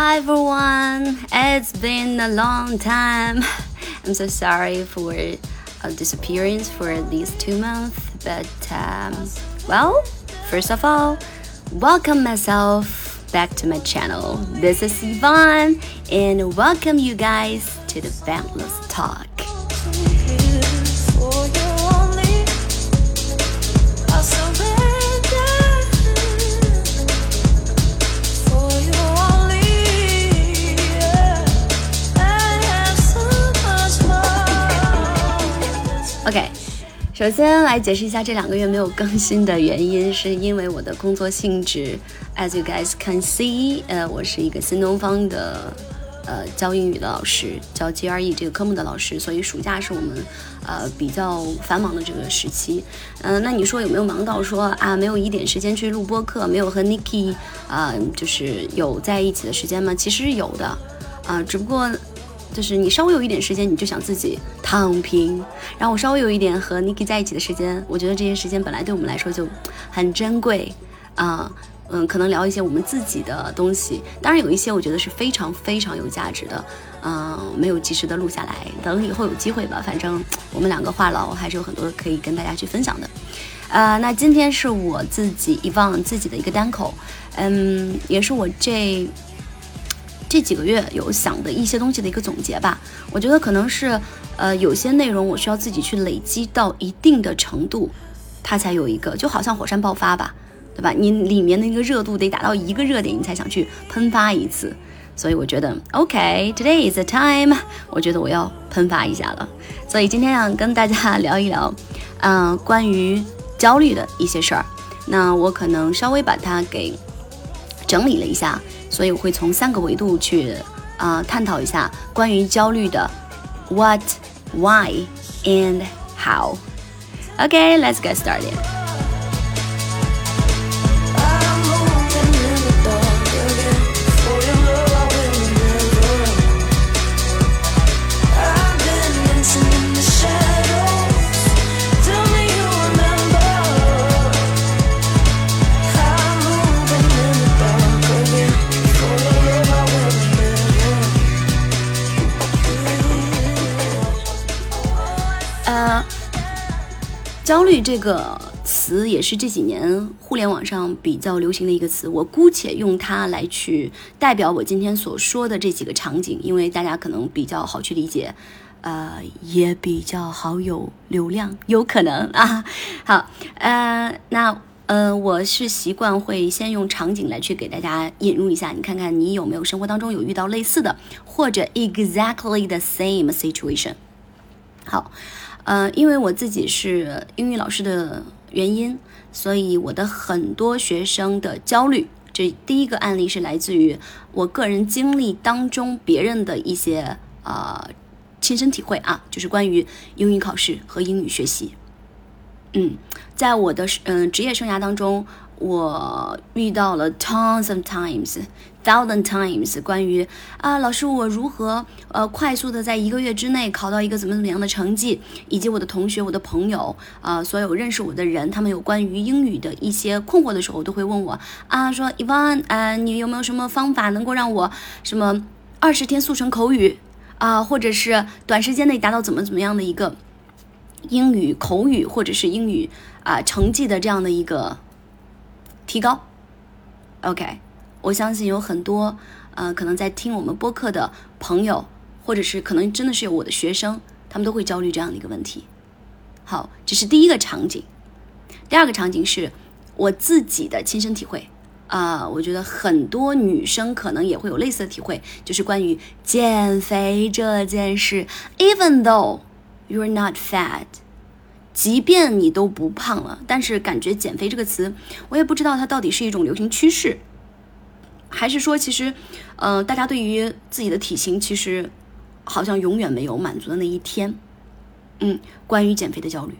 Hi everyone, it's been a long time. I'm so sorry for a disappearance for these two months, but um, well, first of all, welcome myself back to my channel. This is Yvonne, and welcome you guys to the Boundless Talk. 首先来解释一下这两个月没有更新的原因，是因为我的工作性质。As you guys can see，呃，我是一个新东方的呃教英语的老师，教 GRE 这个科目的老师，所以暑假是我们呃比较繁忙的这个时期。嗯，那你说有没有忙到说啊没有一点时间去录播课，没有和 Niki 啊就是有在一起的时间吗？其实是有的啊，只不过。就是你稍微有一点时间，你就想自己躺平。然后我稍微有一点和 Niki 在一起的时间，我觉得这些时间本来对我们来说就很珍贵啊。嗯，可能聊一些我们自己的东西。当然有一些我觉得是非常非常有价值的，嗯，没有及时的录下来，等以后有机会吧。反正我们两个话痨还是有很多可以跟大家去分享的。呃，那今天是我自己遗忘自己的一个单口，嗯，也是我这。这几个月有想的一些东西的一个总结吧，我觉得可能是，呃，有些内容我需要自己去累积到一定的程度，它才有一个，就好像火山爆发吧，对吧？你里面的那个热度得达到一个热点，你才想去喷发一次。所以我觉得，OK，today is the time，我觉得我要喷发一下了。所以今天想跟大家聊一聊，嗯，关于焦虑的一些事儿。那我可能稍微把它给整理了一下。所以我会从三个维度去啊探讨一下关于焦虑的 what, why and how. OK，let's get started. 焦虑这个词也是这几年互联网上比较流行的一个词，我姑且用它来去代表我今天所说的这几个场景，因为大家可能比较好去理解，呃，也比较好有流量，有可能啊。好，呃，那呃，我是习惯会先用场景来去给大家引入一下，你看看你有没有生活当中有遇到类似的，或者 exactly the same situation。好。呃，因为我自己是英语老师的原因，所以我的很多学生的焦虑，这第一个案例是来自于我个人经历当中别人的一些呃亲身体会啊，就是关于英语考试和英语学习。嗯，在我的嗯职业生涯当中。我遇到了 tons of times, thousand times，关于啊，老师我如何呃快速的在一个月之内考到一个怎么怎么样的成绩，以及我的同学、我的朋友啊，所有认识我的人，他们有关于英语的一些困惑的时候，都会问我啊，说 Evan，呃，你有没有什么方法能够让我什么二十天速成口语啊，或者是短时间内达到怎么怎么样的一个英语口语或者是英语啊成绩的这样的一个。提高，OK，我相信有很多，呃，可能在听我们播客的朋友，或者是可能真的是有我的学生，他们都会焦虑这样的一个问题。好，这是第一个场景。第二个场景是我自己的亲身体会啊，我觉得很多女生可能也会有类似的体会，就是关于减肥这件事。Even though you're not fat. 即便你都不胖了，但是感觉减肥这个词，我也不知道它到底是一种流行趋势，还是说其实，呃，大家对于自己的体型其实好像永远没有满足的那一天。嗯，关于减肥的焦虑，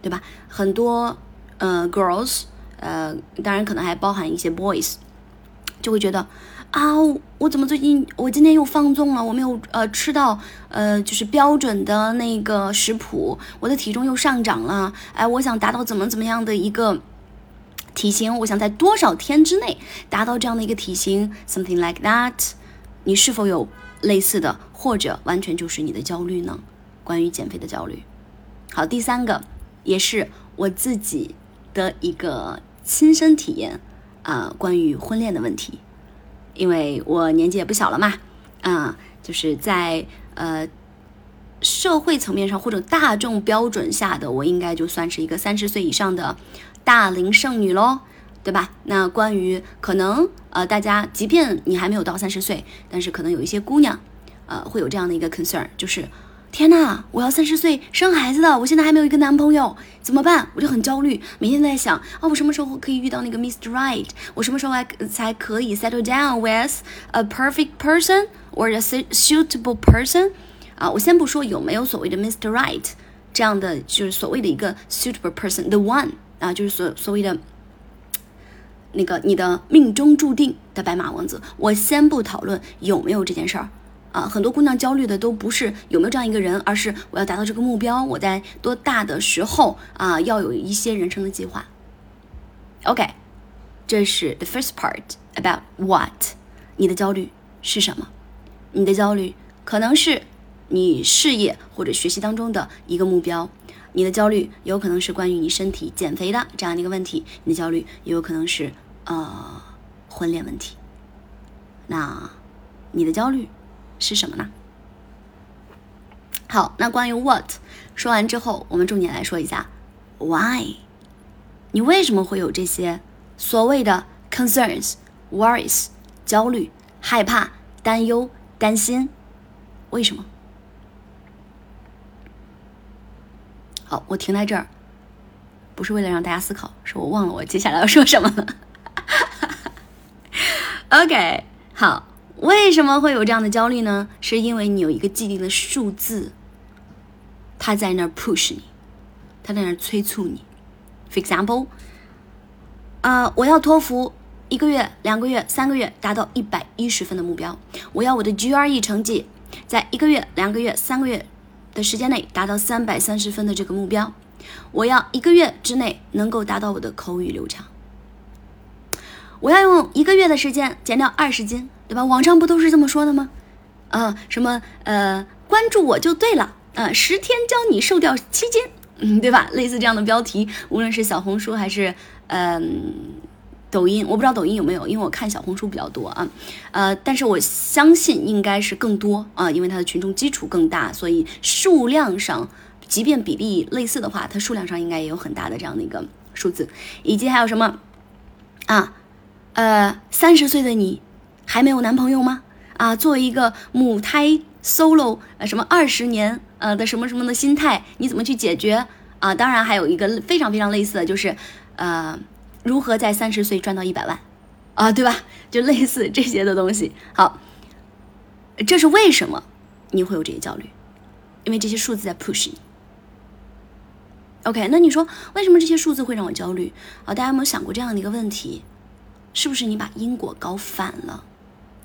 对吧？很多呃 girls，呃，当然可能还包含一些 boys，就会觉得。啊，我怎么最近我今天又放纵了？我没有呃吃到呃就是标准的那个食谱，我的体重又上涨了。哎，我想达到怎么怎么样的一个体型？我想在多少天之内达到这样的一个体型？Something like that。你是否有类似的，或者完全就是你的焦虑呢？关于减肥的焦虑。好，第三个也是我自己的一个亲身体验啊，关于婚恋的问题，因为我年纪也不小了嘛，啊，就是在呃社会层面上或者大众标准下的，我应该就算是一个三十岁以上的大龄剩女喽。对吧？那关于可能呃，大家即便你还没有到三十岁，但是可能有一些姑娘，呃，会有这样的一个 concern，就是天呐，我要三十岁生孩子了，我现在还没有一个男朋友，怎么办？我就很焦虑，每天在想啊，我什么时候可以遇到那个 Mr. Right？我什么时候还才可以 settle down with a perfect person or a suitable person？啊，我先不说有没有所谓的 Mr. Right 这样的，就是所谓的一个 suitable person，the one 啊，就是所所谓的。那个你的命中注定的白马王子，我先不讨论有没有这件事儿啊。很多姑娘焦虑的都不是有没有这样一个人，而是我要达到这个目标，我在多大的时候啊要有一些人生的计划。OK，这是 the first part about what，你的焦虑是什么？你的焦虑可能是你事业或者学习当中的一个目标。你的焦虑有可能是关于你身体减肥的这样的一个问题，你的焦虑也有可能是呃婚恋问题。那你的焦虑是什么呢？好，那关于 what 说完之后，我们重点来说一下 why。你为什么会有这些所谓的 concerns、worries、焦虑、害怕、担忧、担心？为什么？好，我停在这儿，不是为了让大家思考，是我忘了我接下来要说什么了。OK，好，为什么会有这样的焦虑呢？是因为你有一个既定的数字，他在那儿 push 你，他在那儿催促你。For example，啊，我要托福一个月、两个月、三个月达到一百一十分的目标，我要我的 GRE 成绩在一个月、两个月、三个月。的时间内达到三百三十分的这个目标，我要一个月之内能够达到我的口语流畅。我要用一个月的时间减掉二十斤，对吧？网上不都是这么说的吗？啊，什么呃，关注我就对了，呃，十天教你瘦掉七斤，嗯，对吧？类似这样的标题，无论是小红书还是嗯。抖音我不知道抖音有没有，因为我看小红书比较多啊，呃，但是我相信应该是更多啊，因为它的群众基础更大，所以数量上，即便比例类似的话，它数量上应该也有很大的这样的一个数字。以及还有什么啊？呃，三十岁的你还没有男朋友吗？啊，作为一个母胎 solo，呃，什么二十年呃的什么什么的心态，你怎么去解决啊？当然还有一个非常非常类似的就是，呃。如何在三十岁赚到一百万，啊，对吧？就类似这些的东西。好，这是为什么你会有这些焦虑？因为这些数字在 push 你。OK，那你说为什么这些数字会让我焦虑？啊，大家有没有想过这样的一个问题？是不是你把因果搞反了？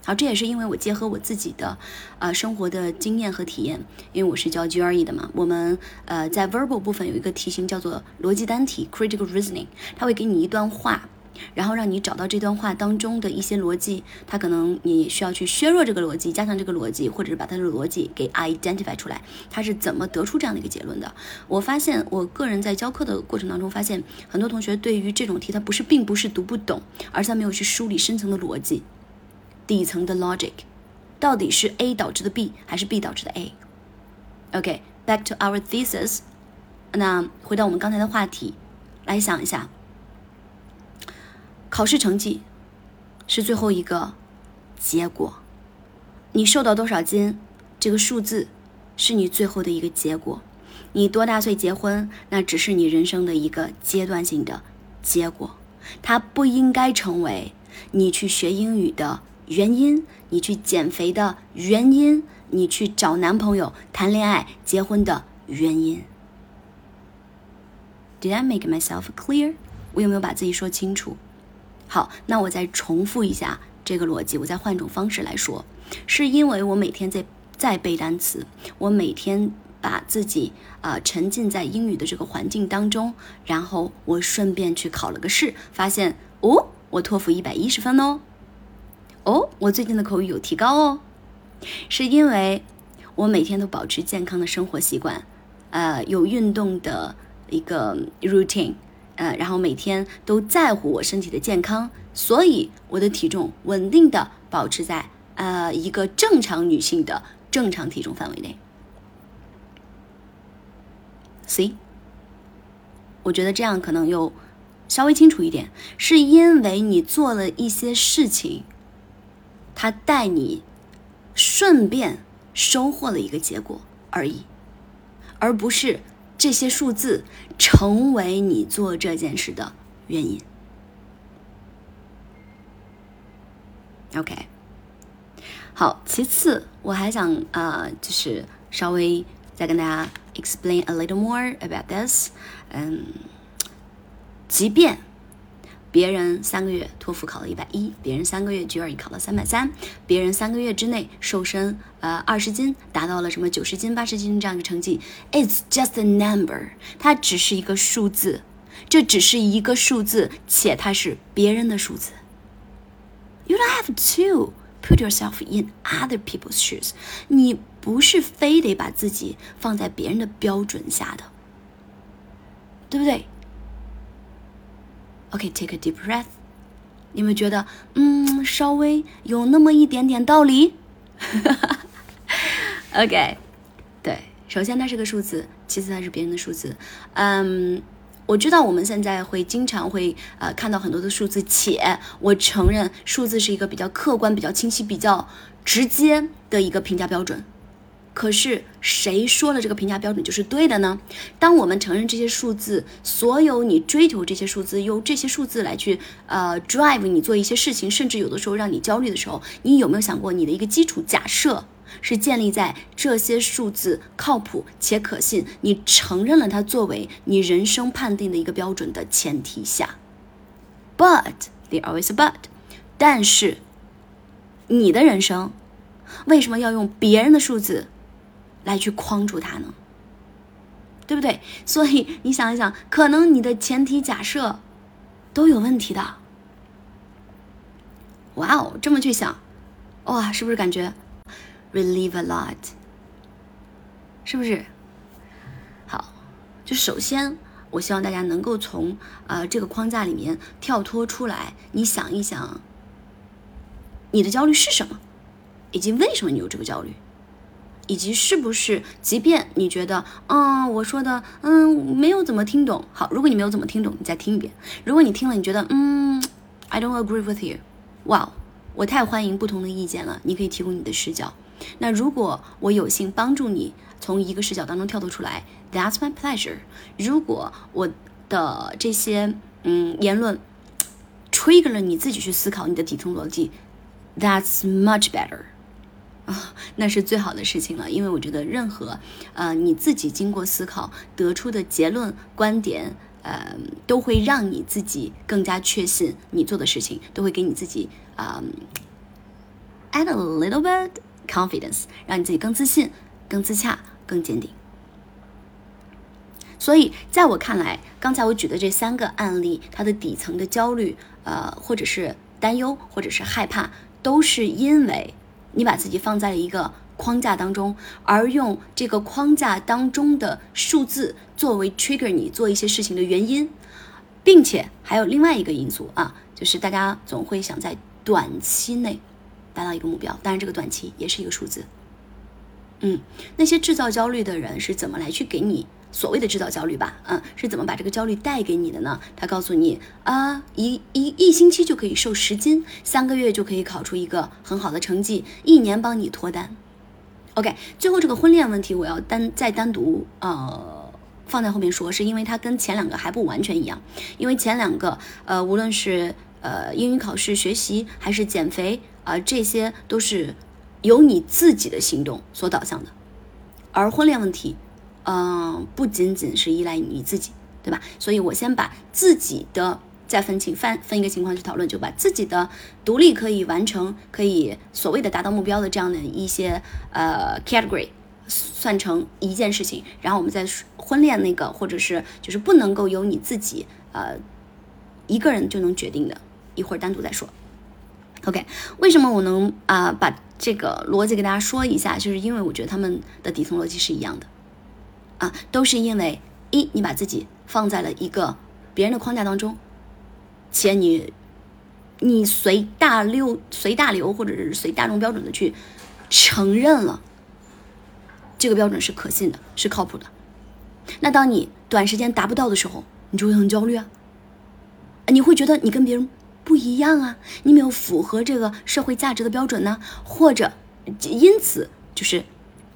好，这也是因为我结合我自己的，呃，生活的经验和体验，因为我是教 GRE 的嘛。我们呃在 verbal 部分有一个题型叫做逻辑单题 （critical reasoning），它会给你一段话，然后让你找到这段话当中的一些逻辑，它可能你需要去削弱这个逻辑，加强这个逻辑，或者是把它的逻辑给 identify 出来，它是怎么得出这样的一个结论的？我发现，我个人在教课的过程当中发现，很多同学对于这种题，他不是并不是读不懂，而是他没有去梳理深层的逻辑。底层的 logic，到底是 A 导致的 B 还是 B 导致的 A？OK，back to our thesis。那回到我们刚才的话题，来想一下，考试成绩是最后一个结果，你瘦到多少斤，这个数字是你最后的一个结果。你多大岁结婚，那只是你人生的一个阶段性的结果，它不应该成为你去学英语的。原因，你去减肥的原因，你去找男朋友、谈恋爱、结婚的原因。Did I make myself clear？我有没有把自己说清楚？好，那我再重复一下这个逻辑，我再换种方式来说，是因为我每天在在背单词，我每天把自己啊沉浸在英语的这个环境当中，然后我顺便去考了个试，发现哦，我托福一百一十分哦。哦，我最近的口语有提高哦。是因为我每天都保持健康的生活习惯，呃，有运动的一个 routine，呃，然后每天都在乎我身体的健康，所以我的体重稳定的保持在呃一个正常女性的正常体重范围内。C，我觉得这样可能又稍微清楚一点，是因为你做了一些事情，他带你顺便收获了一个结果而已，而不是这些数字成为你做这件事的原因。OK，好，其次我还想啊，就是稍微再跟大家。explain a little more about this。嗯，即便别人三个月托福考了一百一，别人三个月 GRE 考了三百三，别人三个月之内瘦身呃二十斤，达到了什么九十斤、八十斤这样一个成绩，it's just a number，它只是一个数字，这只是一个数字，且它是别人的数字。You don't have to put yourself in other people's shoes。你不是非得把自己放在别人的标准下的，对不对？OK，take a deep breath。你们觉得，嗯，稍微有那么一点点道理？OK，对，首先它是个数字，其次它是别人的数字。嗯，我知道我们现在会经常会呃看到很多的数字，且我承认数字是一个比较客观、比较清晰、比较直接的一个评价标准。可是谁说了这个评价标准就是对的呢？当我们承认这些数字，所有你追求这些数字，用这些数字来去呃 drive 你做一些事情，甚至有的时候让你焦虑的时候，你有没有想过你的一个基础假设是建立在这些数字靠谱且可信，你承认了它作为你人生判定的一个标准的前提下？But there always a but，但是你的人生为什么要用别人的数字？来去框住它呢，对不对？所以你想一想，可能你的前提假设都有问题的。哇哦，这么去想，哇，是不是感觉 relieve a lot？是不是？好，就首先，我希望大家能够从呃这个框架里面跳脱出来，你想一想，你的焦虑是什么，以及为什么你有这个焦虑。以及是不是，即便你觉得，嗯，我说的，嗯，没有怎么听懂。好，如果你没有怎么听懂，你再听一遍。如果你听了，你觉得，嗯，I don't agree with you。哇，我太欢迎不同的意见了。你可以提供你的视角。那如果我有幸帮助你从一个视角当中跳脱出来，That's my pleasure。如果我的这些，嗯，言论 trigger 了你自己去思考你的底层逻辑，That's much better。啊，那是最好的事情了，因为我觉得任何，呃，你自己经过思考得出的结论、观点，呃，都会让你自己更加确信你做的事情，都会给你自己啊，add a little bit confidence，让你自己更自信、更自洽、更坚定。所以，在我看来，刚才我举的这三个案例，它的底层的焦虑，呃，或者是担忧，或者是害怕，都是因为。你把自己放在了一个框架当中，而用这个框架当中的数字作为 trigger 你做一些事情的原因，并且还有另外一个因素啊，就是大家总会想在短期内达到一个目标，当然这个短期也是一个数字。嗯，那些制造焦虑的人是怎么来去给你？所谓的制造焦虑吧，嗯，是怎么把这个焦虑带给你的呢？他告诉你啊，一一一星期就可以瘦十斤，三个月就可以考出一个很好的成绩，一年帮你脱单。OK，最后这个婚恋问题，我要单再单独呃放在后面说，是因为它跟前两个还不完全一样，因为前两个呃无论是呃英语考试、学习还是减肥啊，这些都是由你自己的行动所导向的，而婚恋问题。嗯，不仅仅是依赖你自己，对吧？所以我先把自己的再分情分分一个情况去讨论，就把自己的独立可以完成、可以所谓的达到目标的这样的一些呃 category 算成一件事情，然后我们再婚恋那个，或者是就是不能够由你自己呃一个人就能决定的，一会儿单独再说。OK，为什么我能啊把这个逻辑给大家说一下，就是因为我觉得他们的底层逻辑是一样的，啊，都是因为一你把自己放在了一个别人的框架当中，且你你随大流随大流或者是随大众标准的去承认了这个标准是可信的，是靠谱的。那当你短时间达不到的时候，你就会很焦虑啊，你会觉得你跟别人。不一样啊，你没有符合这个社会价值的标准呢，或者因此就是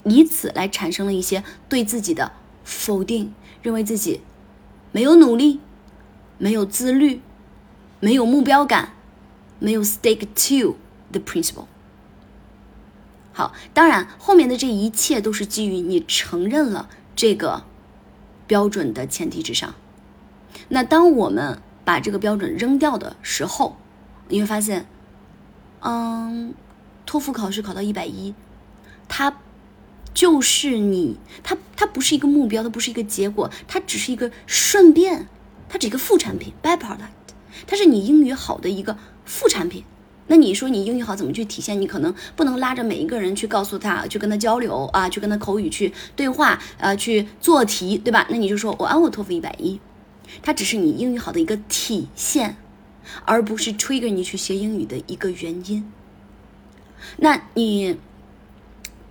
以此来产生了一些对自己的否定，认为自己没有努力，没有自律，没有目标感，没有 stick to the principle。好，当然后面的这一切都是基于你承认了这个标准的前提之上。那当我们。把这个标准扔掉的时候，你会发现，嗯，托福考试考到一百一，它就是你，它它不是一个目标，它不是一个结果，它只是一个顺便，它只是一个副产品，byproduct，它是你英语好的一个副产品。那你说你英语好怎么去体现？你可能不能拉着每一个人去告诉他，去跟他交流啊，去跟他口语去对话，呃，去做题，对吧？那你就说我安我托福一百一。它只是你英语好的一个体现，而不是 trigger 你去学英语的一个原因。那你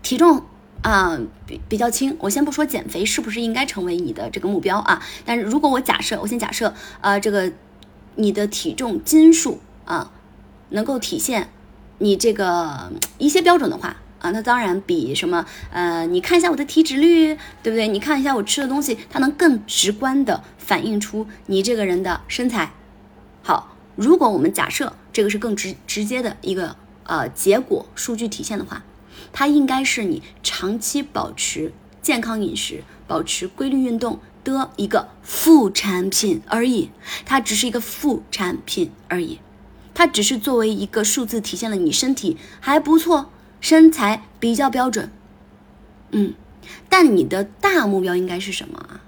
体重啊比比较轻，我先不说减肥是不是应该成为你的这个目标啊，但是如果我假设，我先假设啊这个你的体重斤数啊能够体现你这个一些标准的话。啊，那当然比什么，呃，你看一下我的体脂率，对不对？你看一下我吃的东西，它能更直观的反映出你这个人的身材。好，如果我们假设这个是更直直接的一个呃结果数据体现的话，它应该是你长期保持健康饮食、保持规律运动的一个副产品而已，它只是一个副产品而已，它只是作为一个数字体现了你身体还不错。身材比较标准，嗯，但你的大目标应该是什么啊？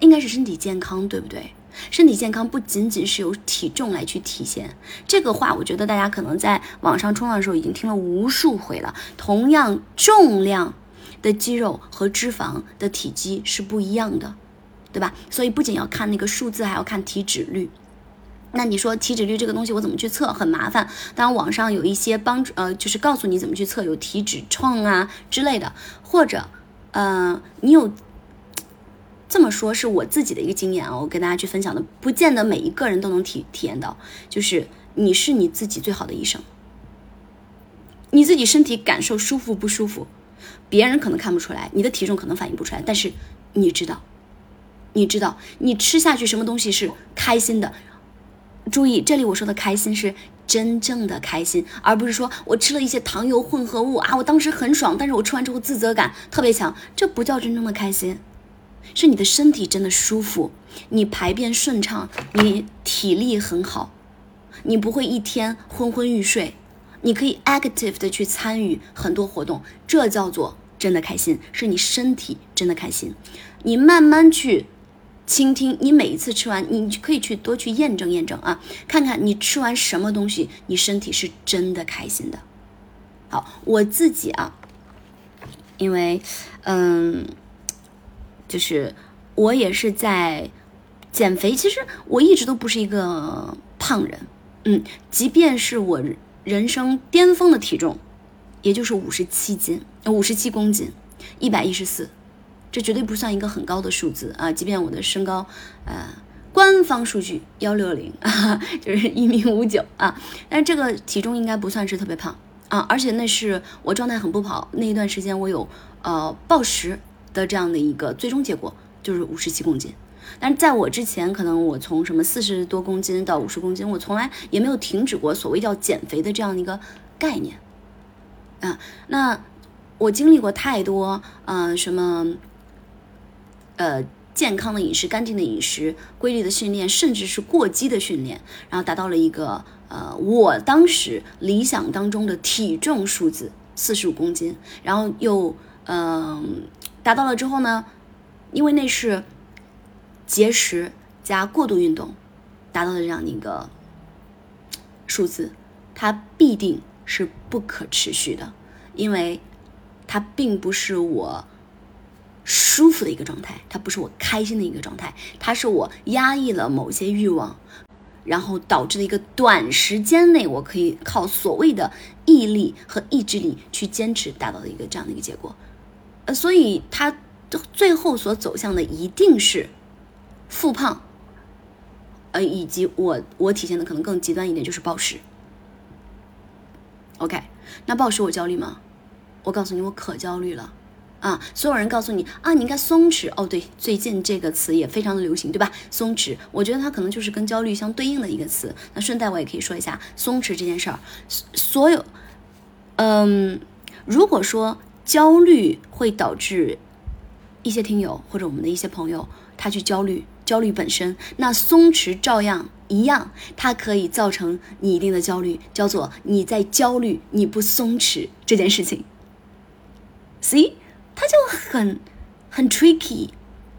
应该是身体健康，对不对？身体健康不仅仅是由体重来去体现，这个话我觉得大家可能在网上冲浪的时候已经听了无数回了。同样重量的肌肉和脂肪的体积是不一样的，对吧？所以不仅要看那个数字，还要看体脂率。那你说体脂率这个东西我怎么去测？很麻烦。当然网上有一些帮助，呃，就是告诉你怎么去测，有体脂秤啊之类的。或者，呃，你有这么说，是我自己的一个经验啊，我跟大家去分享的，不见得每一个人都能体体验到。就是你是你自己最好的医生，你自己身体感受舒服不舒服，别人可能看不出来，你的体重可能反映不出来，但是你知道，你知道你吃下去什么东西是开心的。注意，这里我说的开心是真正的开心，而不是说我吃了一些糖油混合物啊，我当时很爽，但是我吃完之后自责感特别强，这不叫真正的开心，是你的身体真的舒服，你排便顺畅，你体力很好，你不会一天昏昏欲睡，你可以 active 的去参与很多活动，这叫做真的开心，是你身体真的开心，你慢慢去。倾听你每一次吃完，你可以去多去验证验证啊，看看你吃完什么东西，你身体是真的开心的。好，我自己啊，因为嗯，就是我也是在减肥，其实我一直都不是一个胖人，嗯，即便是我人生巅峰的体重，也就是五十七斤，五十七公斤，一百一十四。这绝对不算一个很高的数字啊！即便我的身高，呃，官方数据幺六零啊，就是一米五九啊，但这个体重应该不算是特别胖啊，而且那是我状态很不好那一段时间，我有呃暴食的这样的一个最终结果，就是五十七公斤。但是在我之前，可能我从什么四十多公斤到五十公斤，我从来也没有停止过所谓叫减肥的这样的一个概念啊。那我经历过太多，啊，什么？呃，健康的饮食、干净的饮食、规律的训练，甚至是过激的训练，然后达到了一个呃，我当时理想当中的体重数字四十五公斤，然后又嗯达到了之后呢，因为那是节食加过度运动达到的这样的一个数字，它必定是不可持续的，因为它并不是我舒服的一个状态，它不是我开心的一个状态，它是我压抑了某些欲望，然后导致的一个短时间内我可以靠所谓的毅力和意志力去坚持达到的一个这样的一个结果。呃，所以它最后所走向的一定是复胖，呃，以及我我体现的可能更极端一点就是暴食。OK，那暴食我焦虑吗？我告诉你，我可焦虑了啊！所有人告诉你啊，你应该松弛。哦，对，最近这个词也非常的流行，对吧？松弛，我觉得它可能就是跟焦虑相对应的一个词。那顺带我也可以说一下松弛这件事儿。所有，嗯，如果说。焦虑会导致一些听友或者我们的一些朋友，他去焦虑，焦虑本身，那松弛照样一样，它可以造成你一定的焦虑，叫做你在焦虑，你不松弛这件事情。See，它就很很 tricky，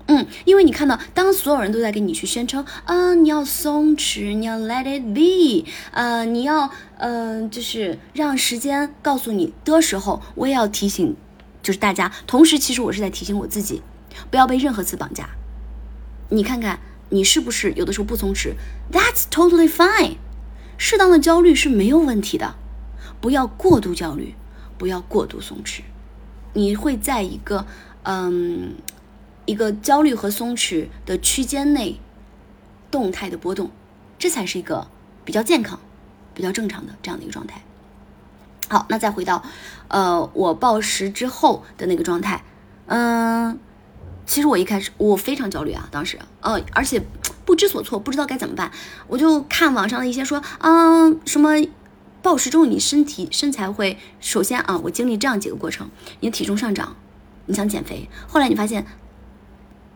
嗯，因为你看到，当所有人都在跟你去宣称，啊，你要松弛，你要 let it be，呃，你要，呃，就是让时间告诉你的时候，我也要提醒。就是大家，同时其实我是在提醒我自己，不要被任何词绑架。你看看你是不是有的时候不松弛？That's totally fine。适当的焦虑是没有问题的，不要过度焦虑，不要过度松弛。你会在一个嗯一个焦虑和松弛的区间内动态的波动，这才是一个比较健康、比较正常的这样的一个状态。好，那再回到，呃，我暴食之后的那个状态，嗯，其实我一开始我非常焦虑啊，当时，呃，而且不知所措，不知道该怎么办，我就看网上的一些说，嗯，什么暴食之后你身体身材会，首先啊，我经历这样几个过程，你的体重上涨，你想减肥，后来你发现，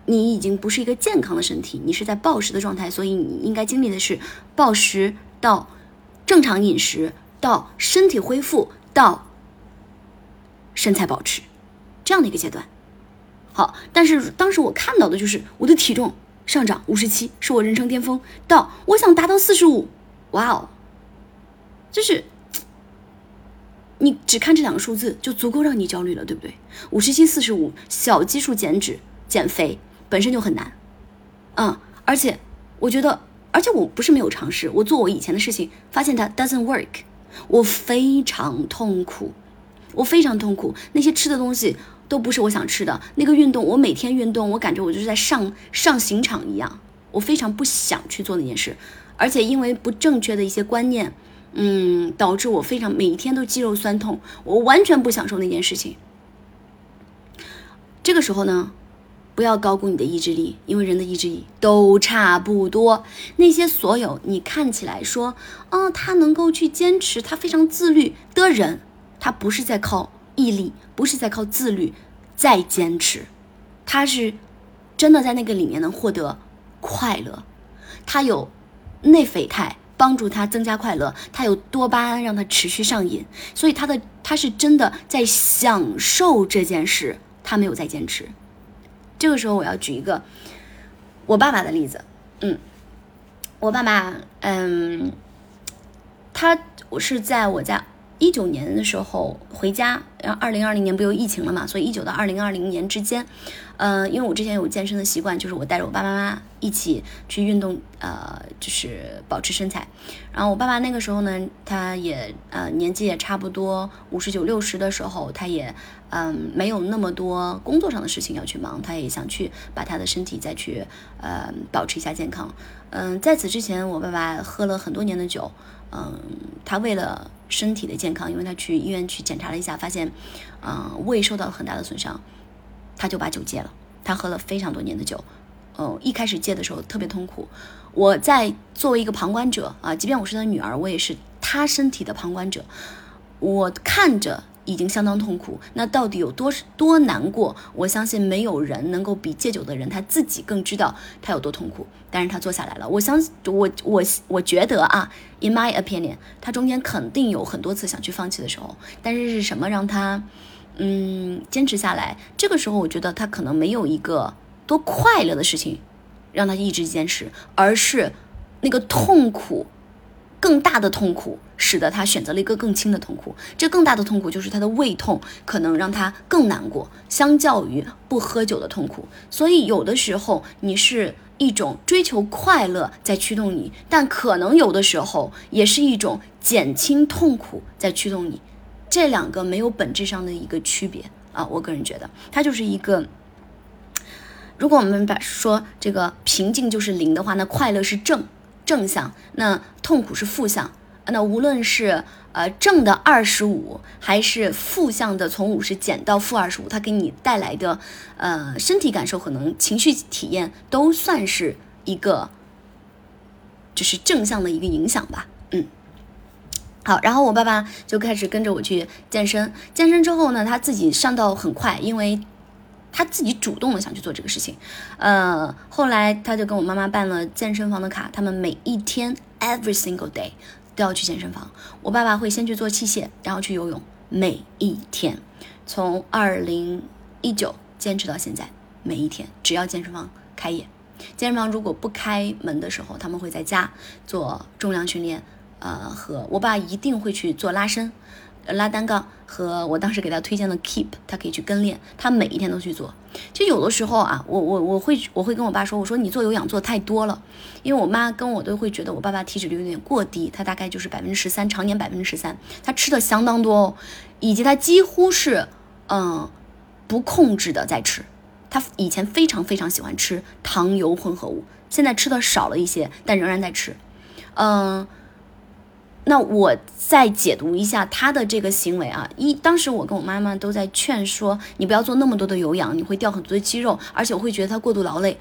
你已经不是一个健康的身体，你是在暴食的状态，所以你应该经历的是暴食到正常饮食。到身体恢复，到身材保持，这样的一个阶段。好，但是当时我看到的就是我的体重上涨五十七，是我人生巅峰。到我想达到四十五，哇哦，就是你只看这两个数字就足够让你焦虑了，对不对？五十七、四十五，小基数减脂减肥本身就很难，嗯，而且我觉得，而且我不是没有尝试，我做我以前的事情，发现它 doesn't work。我非常痛苦，我非常痛苦。那些吃的东西都不是我想吃的。那个运动，我每天运动，我感觉我就是在上上刑场一样。我非常不想去做那件事，而且因为不正确的一些观念，嗯，导致我非常每一天都肌肉酸痛。我完全不享受那件事情。这个时候呢？不要高估你的意志力，因为人的意志力都差不多。那些所有你看起来说，啊，他能够去坚持，他非常自律的人，他不是在靠毅力，不是在靠自律在坚持，他是真的在那个里面能获得快乐。他有内啡肽帮助他增加快乐，他有多巴胺让他持续上瘾，所以他的他是真的在享受这件事，他没有在坚持。这个时候我要举一个我爸爸的例子，嗯，我爸爸，嗯，他我是在我家一九年的时候回家，然后二零二零年不有疫情了嘛，所以一九到二零二零年之间，呃，因为我之前有健身的习惯，就是我带着我爸爸妈妈一起去运动，呃，就是保持身材。然后我爸爸那个时候呢，他也呃年纪也差不多五十九六十的时候，他也。嗯，没有那么多工作上的事情要去忙，他也想去把他的身体再去呃保持一下健康。嗯，在此之前，我爸爸喝了很多年的酒。嗯，他为了身体的健康，因为他去医院去检查了一下，发现嗯胃受到了很大的损伤，他就把酒戒了。他喝了非常多年的酒，哦，一开始戒的时候特别痛苦。我在作为一个旁观者啊，即便我是他女儿，我也是他身体的旁观者，我看着。已经相当痛苦，那到底有多多难过？我相信没有人能够比戒酒的人他自己更知道他有多痛苦。但是他做下来了，我相信我我我觉得啊，in my opinion，他中间肯定有很多次想去放弃的时候，但是是什么让他嗯坚持下来？这个时候我觉得他可能没有一个多快乐的事情让他一直坚持，而是那个痛苦更大的痛苦，使得他选择了一个更轻的痛苦。这更大的痛苦就是他的胃痛，可能让他更难过，相较于不喝酒的痛苦。所以有的时候你是一种追求快乐在驱动你，但可能有的时候也是一种减轻痛苦在驱动你。这两个没有本质上的一个区别啊，我个人觉得它就是一个。如果我们把说这个平静就是零的话，那快乐是正正向，那痛苦是负向。那无论是呃正的二十五，还是负向的从五十减到负二十五，它给你带来的呃身体感受可能情绪体验都算是一个，就是正向的一个影响吧。嗯，好，然后我爸爸就开始跟着我去健身，健身之后呢，他自己上到很快，因为。他自己主动的想去做这个事情，呃，后来他就跟我妈妈办了健身房的卡，他们每一天 every single day 都要去健身房。我爸爸会先去做器械，然后去游泳，每一天，从二零一九坚持到现在，每一天只要健身房开业，健身房如果不开门的时候，他们会在家做重量训练，呃，和我爸一定会去做拉伸。拉单杠和我当时给他推荐的 Keep，他可以去跟练，他每一天都去做。其实有的时候啊，我我我会我会跟我爸说，我说你做有氧做太多了，因为我妈跟我都会觉得我爸爸体脂率有点过低，他大概就是百分之十三，常年百分之十三，他吃的相当多哦，以及他几乎是嗯不控制的在吃，他以前非常非常喜欢吃糖油混合物，现在吃的少了一些，但仍然在吃，嗯。那我再解读一下他的这个行为啊，一当时我跟我妈妈都在劝说你不要做那么多的有氧，你会掉很多的肌肉，而且我会觉得他过度劳累。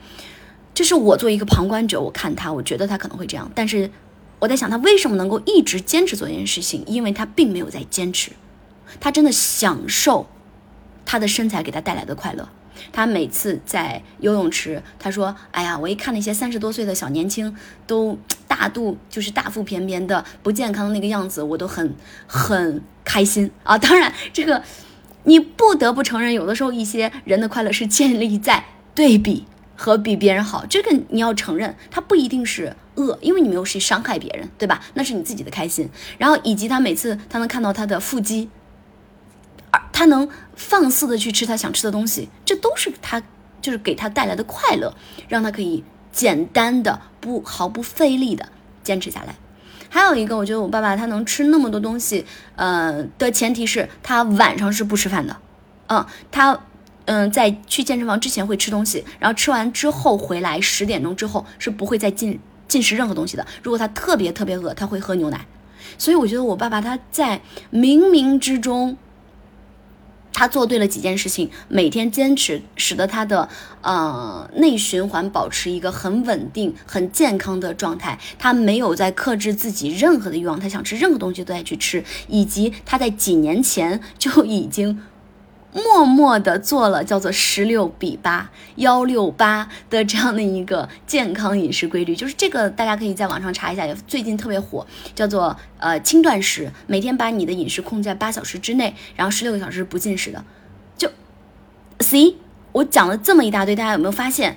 这是我作为一个旁观者，我看他，我觉得他可能会这样。但是我在想，他为什么能够一直坚持做这件事情？因为他并没有在坚持，他真的享受他的身材给他带来的快乐。他每次在游泳池，他说：“哎呀，我一看那些三十多岁的小年轻都大肚，就是大腹便便的不健康的那个样子，我都很很开心啊。”当然，这个你不得不承认，有的时候一些人的快乐是建立在对比和比别人好，这个你要承认，他不一定是恶，因为你没有去伤害别人，对吧？那是你自己的开心。然后以及他每次他能看到他的腹肌。而他能放肆的去吃他想吃的东西，这都是他就是给他带来的快乐，让他可以简单的不毫不费力的坚持下来。还有一个，我觉得我爸爸他能吃那么多东西，呃的前提是他晚上是不吃饭的，嗯，他嗯在去健身房之前会吃东西，然后吃完之后回来十点钟之后是不会再进进食任何东西的。如果他特别特别饿，他会喝牛奶。所以我觉得我爸爸他在冥冥之中。他做对了几件事情，每天坚持，使得他的呃内循环保持一个很稳定、很健康的状态。他没有在克制自己任何的欲望，他想吃任何东西都在去吃，以及他在几年前就已经。默默的做了叫做十六比八幺六八的这样的一个健康饮食规律，就是这个大家可以在网上查一下，也最近特别火，叫做呃轻断食，每天把你的饮食控在八小时之内，然后十六个小时不进食的，就，see，我讲了这么一大堆，大家有没有发现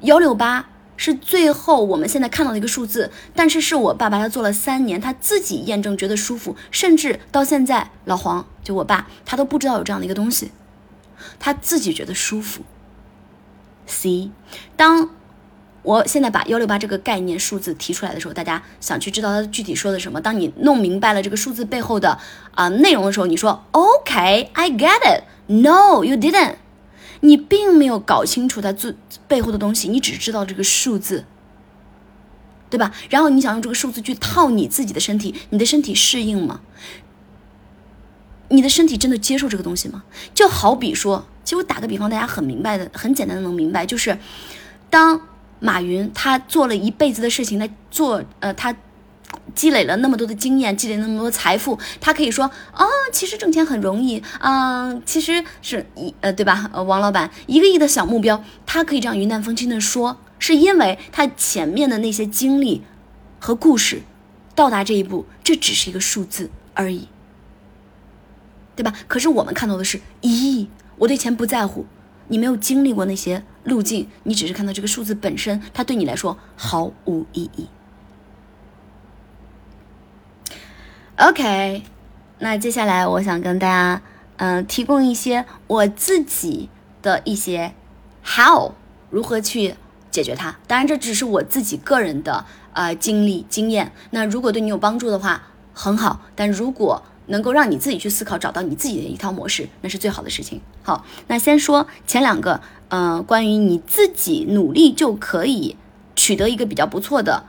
幺六八？是最后我们现在看到的一个数字，但是是我爸爸他做了三年，他自己验证觉得舒服，甚至到现在老黄就我爸他都不知道有这样的一个东西，他自己觉得舒服。C，当我现在把幺六八这个概念数字提出来的时候，大家想去知道它具体说的什么？当你弄明白了这个数字背后的啊内容的时候，你说 OK，I get it，No，you didn't。你并没有搞清楚它最背后的东西，你只知道这个数字，对吧？然后你想用这个数字去套你自己的身体，你的身体适应吗？你的身体真的接受这个东西吗？就好比说，其实我打个比方，大家很明白的、很简单的能明白，就是当马云他做了一辈子的事情，来做呃他。积累了那么多的经验，积累那么多财富，他可以说哦，其实挣钱很容易啊，其实是一呃，对吧？呃，王老板一个亿的小目标，他可以这样云淡风轻的说，是因为他前面的那些经历和故事，到达这一步，这只是一个数字而已，对吧？可是我们看到的是一亿，我对钱不在乎，你没有经历过那些路径，你只是看到这个数字本身，它对你来说毫无意义。OK，那接下来我想跟大家，嗯，提供一些我自己的一些 how 如何去解决它。当然，这只是我自己个人的呃经历经验。那如果对你有帮助的话，很好。但如果能够让你自己去思考，找到你自己的一套模式，那是最好的事情。好，那先说前两个，嗯，关于你自己努力就可以取得一个比较不错的，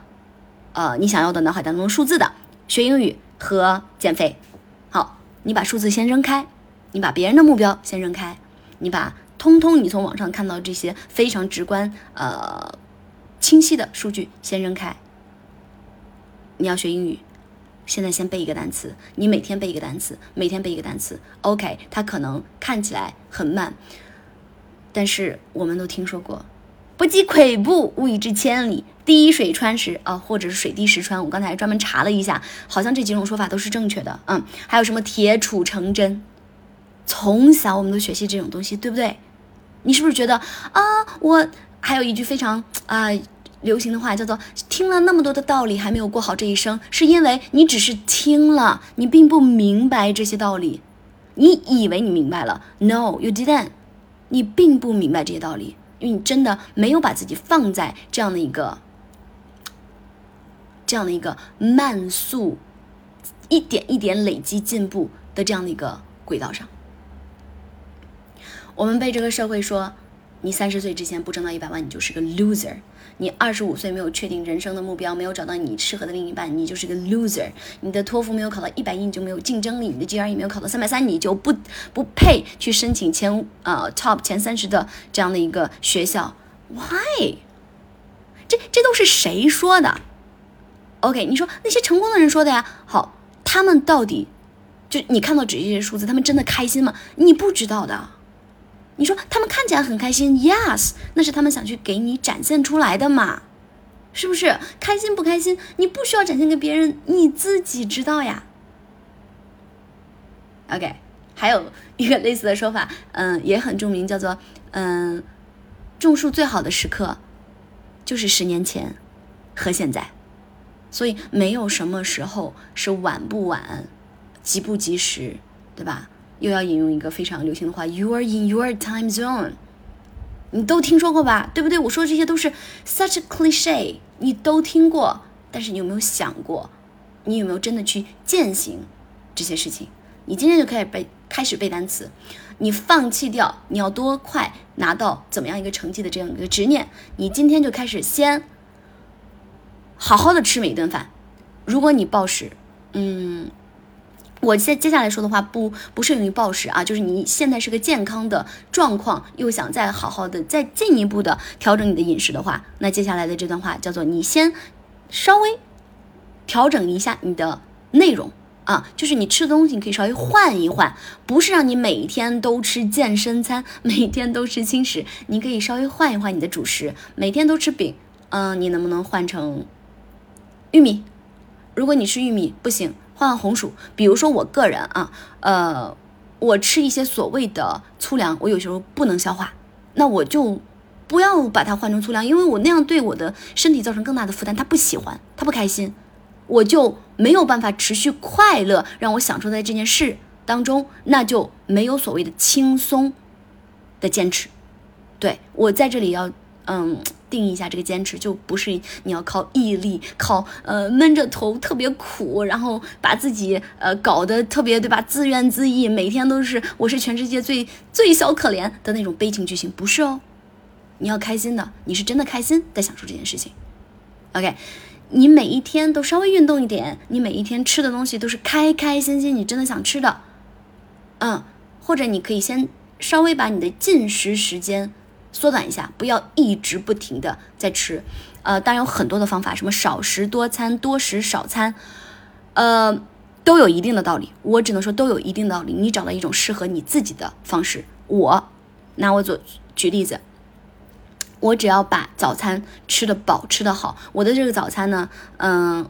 呃，你想要的脑海当中数字的学英语。和减肥，好，你把数字先扔开，你把别人的目标先扔开，你把通通你从网上看到这些非常直观、呃清晰的数据先扔开。你要学英语，现在先背一个单词，你每天背一个单词，每天背一个单词，OK，它可能看起来很慢，但是我们都听说过。不积跬步，无以至千里。滴水穿石啊，或者是水滴石穿。我刚才专门查了一下，好像这几种说法都是正确的。嗯，还有什么铁杵成针？从小我们都学习这种东西，对不对？你是不是觉得啊？我还有一句非常啊流行的话，叫做听了那么多的道理，还没有过好这一生，是因为你只是听了，你并不明白这些道理。你以为你明白了？No，you didn't。你并不明白这些道理。因为你真的没有把自己放在这样的一个、这样的一个慢速、一点一点累积进步的这样的一个轨道上。我们被这个社会说，你三十岁之前不挣到一百万，你就是个 loser。你二十五岁没有确定人生的目标，没有找到你适合的另一半，你就是个 loser。你的托福没有考到一百一，你就没有竞争力；你的 GRE 没有考到三百三，你就不不配去申请前呃 top 前三十的这样的一个学校。Why？这这都是谁说的？OK，你说那些成功的人说的呀。好，他们到底就你看到这些数字，他们真的开心吗？你不知道的。你说他们看起来很开心，Yes，那是他们想去给你展现出来的嘛，是不是？开心不开心，你不需要展现给别人，你自己知道呀。OK，还有一个类似的说法，嗯，也很著名，叫做嗯，种树最好的时刻就是十年前和现在，所以没有什么时候是晚不晚，及不及时，对吧？又要引用一个非常流行的话，You are in your time zone，你都听说过吧？对不对？我说的这些都是 such a cliche，你都听过，但是你有没有想过？你有没有真的去践行这些事情？你今天就开始背，开始背单词，你放弃掉你要多快拿到怎么样一个成绩的这样一个执念，你今天就开始先好好的吃每一顿饭。如果你暴食，嗯。我接接下来说的话不不适用于暴食啊，就是你现在是个健康的状况，又想再好好的再进一步的调整你的饮食的话，那接下来的这段话叫做你先稍微调整一下你的内容啊，就是你吃的东西你可以稍微换一换，不是让你每天都吃健身餐，每天都吃轻食，你可以稍微换一换你的主食，每天都吃饼，嗯，你能不能换成玉米？如果你吃玉米不行。换红薯，比如说我个人啊，呃，我吃一些所谓的粗粮，我有时候不能消化，那我就不要把它换成粗粮，因为我那样对我的身体造成更大的负担，他不喜欢，他不开心，我就没有办法持续快乐，让我享受在这件事当中，那就没有所谓的轻松的坚持。对我在这里要，嗯。定义一下这个坚持，就不是你要靠毅力，靠呃闷着头特别苦，然后把自己呃搞得特别对吧？自怨自艾，每天都是我是全世界最最小可怜的那种悲情剧情，不是哦。你要开心的，你是真的开心在享受这件事情。OK，你每一天都稍微运动一点，你每一天吃的东西都是开开心心，你真的想吃的，嗯，或者你可以先稍微把你的进食时间。缩短一下，不要一直不停的在吃，呃，当然有很多的方法，什么少食多餐、多食少餐，呃，都有一定的道理。我只能说都有一定道理。你找到一种适合你自己的方式。我拿我做举例子，我只要把早餐吃的饱、吃的好。我的这个早餐呢，嗯，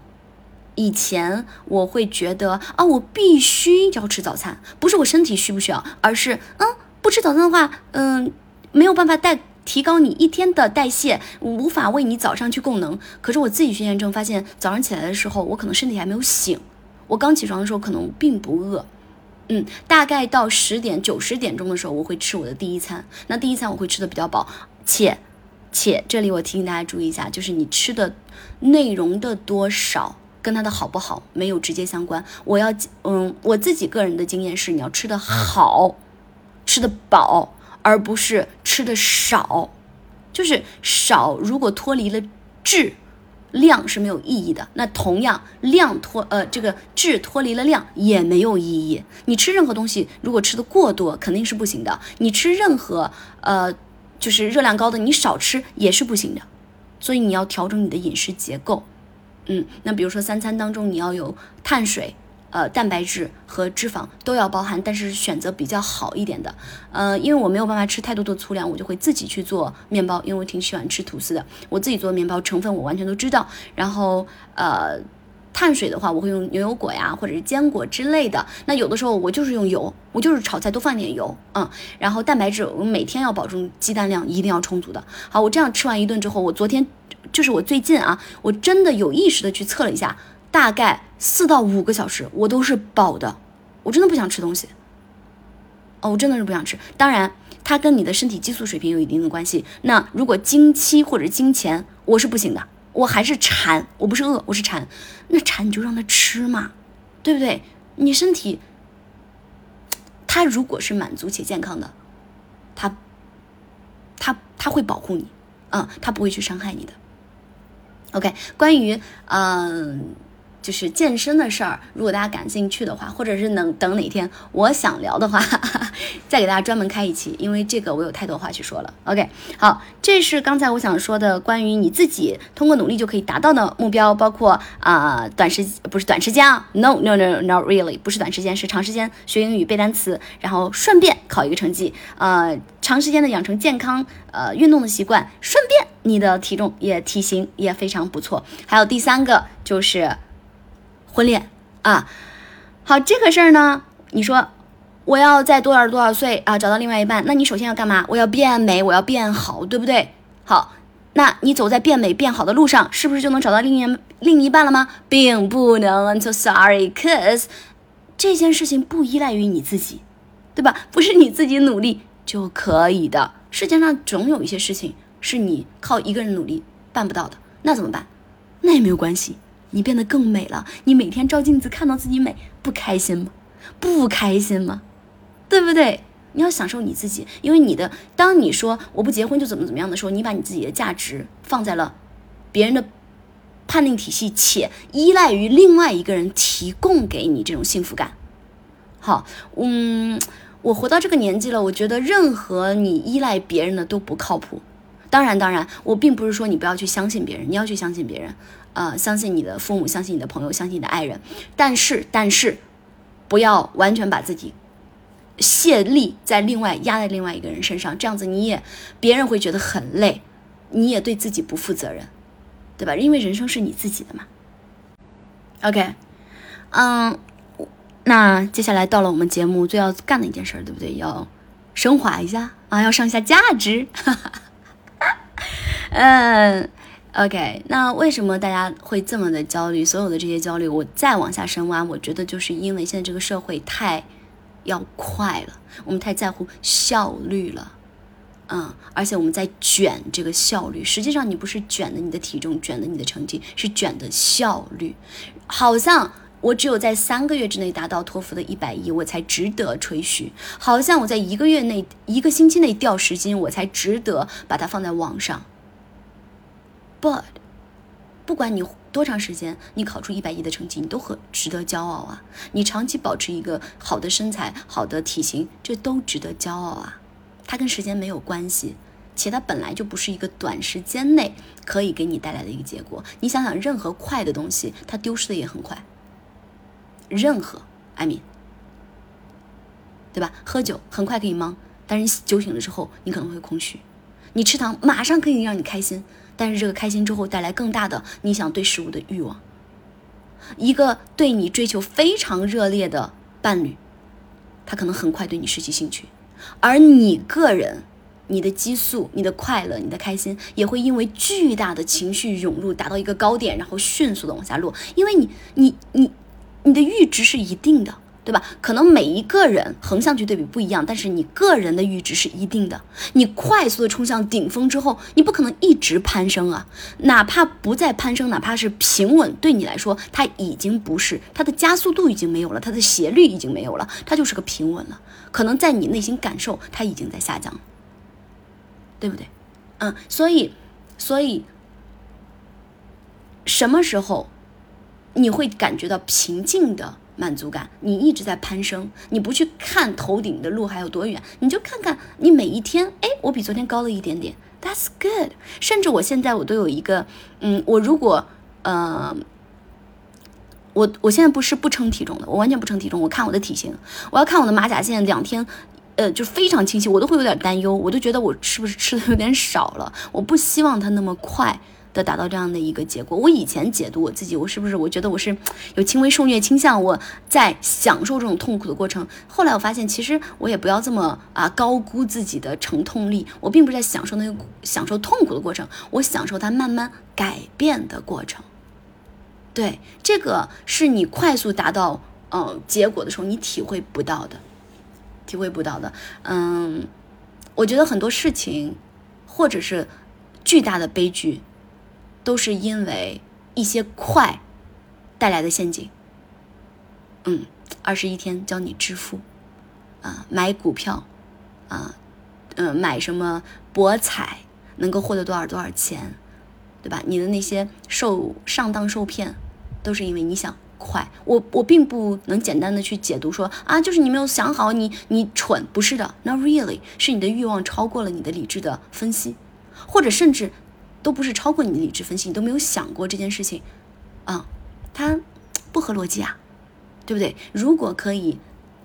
以前我会觉得啊，我必须要吃早餐，不是我身体需不需要，而是嗯，不吃早餐的话，嗯。没有办法带提高你一天的代谢，无法为你早上去供能。可是我自己去验证发现，早上起来的时候，我可能身体还没有醒，我刚起床的时候可能并不饿，嗯，大概到十点九十点钟的时候，我会吃我的第一餐。那第一餐我会吃的比较饱，且且这里我提醒大家注意一下，就是你吃的内容的多少跟它的好不好没有直接相关。我要嗯，我自己个人的经验是，你要吃的好，吃的饱，而不是吃的少。就是少，如果脱离了质，量是没有意义的。那同样，量脱呃这个质脱离了量也没有意义。你吃任何东西，如果吃的过多，肯定是不行的。你吃任何呃就是热量高的，你少吃也是不行的。所以你要调整你的饮食结构。嗯，那比如说三餐当中你要有碳水。呃，蛋白质和脂肪都要包含，但是选择比较好一点的。呃，因为我没有办法吃太多的粗粮，我就会自己去做面包，因为我挺喜欢吃吐司的。我自己做面包成分我完全都知道。然后呃，碳水的话，我会用牛油果呀，或者是坚果之类的。那有的时候我就是用油，我就是炒菜多放点油，嗯。然后蛋白质，我每天要保证鸡蛋量一定要充足的。好，我这样吃完一顿之后，我昨天就是我最近啊，我真的有意识的去测了一下。大概四到五个小时，我都是饱的，我真的不想吃东西。哦，我真的是不想吃。当然，它跟你的身体激素水平有一定的关系。那如果经期或者经前，我是不行的，我还是馋，我不是饿，我是馋。那馋你就让他吃嘛，对不对？你身体，它如果是满足且健康的，它，它它会保护你，嗯，它不会去伤害你的。OK，关于嗯。就是健身的事儿，如果大家感兴趣的话，或者是能等哪天我想聊的话，再给大家专门开一期，因为这个我有太多话去说了。OK，好，这是刚才我想说的关于你自己通过努力就可以达到的目标，包括啊短时不是短时间啊，No No No No Really，不是短时间，是长时间学英语背单词，然后顺便考一个成绩，呃，长时间的养成健康呃运动的习惯，顺便你的体重也体型也非常不错。还有第三个就是。婚恋啊，好这个事儿呢，你说我要在多少多少岁啊找到另外一半，那你首先要干嘛？我要变美，我要变好，对不对？好，那你走在变美变好的路上，是不是就能找到另一另一半了吗？并不能，I'm so sorry，cause 这件事情不依赖于你自己，对吧？不是你自己努力就可以的，世界上总有一些事情是你靠一个人努力办不到的，那怎么办？那也没有关系。你变得更美了，你每天照镜子看到自己美，不开心吗？不开心吗？对不对？你要享受你自己，因为你的，当你说我不结婚就怎么怎么样的时候，你把你自己的价值放在了别人的判定体系，且依赖于另外一个人提供给你这种幸福感。好，嗯，我活到这个年纪了，我觉得任何你依赖别人的都不靠谱。当然，当然，我并不是说你不要去相信别人，你要去相信别人。呃，相信你的父母，相信你的朋友，相信你的爱人，但是，但是，不要完全把自己卸力在另外压在另外一个人身上，这样子你也别人会觉得很累，你也对自己不负责任，对吧？因为人生是你自己的嘛。OK，嗯，那接下来到了我们节目最要干的一件事，对不对？要升华一下啊，要上下价值。哈哈嗯。OK，那为什么大家会这么的焦虑？所有的这些焦虑，我再往下深挖，我觉得就是因为现在这个社会太要快了，我们太在乎效率了，嗯，而且我们在卷这个效率。实际上，你不是卷的你的体重，卷的你的成绩，是卷的效率。好像我只有在三个月之内达到托福的一百一，我才值得吹嘘；好像我在一个月内、一个星期内掉十斤，我才值得把它放在网上。But，不管你多长时间，你考出一百一的成绩，你都很值得骄傲啊！你长期保持一个好的身材、好的体型，这都值得骄傲啊！它跟时间没有关系，且它本来就不是一个短时间内可以给你带来的一个结果。你想想，任何快的东西，它丢失的也很快。任何，I mean，对吧？喝酒很快可以忙，但是酒醒了之后，你可能会空虚。你吃糖马上可以让你开心。但是这个开心之后带来更大的你想对食物的欲望，一个对你追求非常热烈的伴侣，他可能很快对你失去兴趣，而你个人，你的激素、你的快乐、你的开心也会因为巨大的情绪涌入达到一个高点，然后迅速的往下落，因为你你你你的阈值是一定的。对吧？可能每一个人横向去对比不一样，但是你个人的阈值是一定的。你快速的冲向顶峰之后，你不可能一直攀升啊。哪怕不再攀升，哪怕是平稳，对你来说，它已经不是它的加速度已经没有了，它的斜率已经没有了，它就是个平稳了。可能在你内心感受，它已经在下降，对不对？嗯，所以，所以什么时候你会感觉到平静的？满足感，你一直在攀升，你不去看头顶的路还有多远，你就看看你每一天，哎，我比昨天高了一点点，That's good。甚至我现在我都有一个，嗯，我如果，呃，我我现在不是不称体重的，我完全不称体重，我看我的体型，我要看我的马甲线，两天，呃，就非常清晰，我都会有点担忧，我都觉得我是不是吃的有点少了，我不希望它那么快。的达到这样的一个结果，我以前解读我自己，我是不是我觉得我是有轻微受虐倾向？我在享受这种痛苦的过程。后来我发现，其实我也不要这么啊高估自己的承痛力。我并不是在享受那个享受痛苦的过程，我享受它慢慢改变的过程。对，这个是你快速达到呃结果的时候，你体会不到的，体会不到的。嗯，我觉得很多事情，或者是巨大的悲剧。都是因为一些快带来的陷阱。嗯，二十一天教你致富，啊，买股票，啊，嗯，买什么博彩能够获得多少多少钱，对吧？你的那些受上当受骗，都是因为你想快。我我并不能简单的去解读说啊，就是你没有想好，你你蠢，不是的，not really，是你的欲望超过了你的理智的分析，或者甚至。都不是超过你的理智分析，你都没有想过这件事情，啊，它不合逻辑啊，对不对？如果可以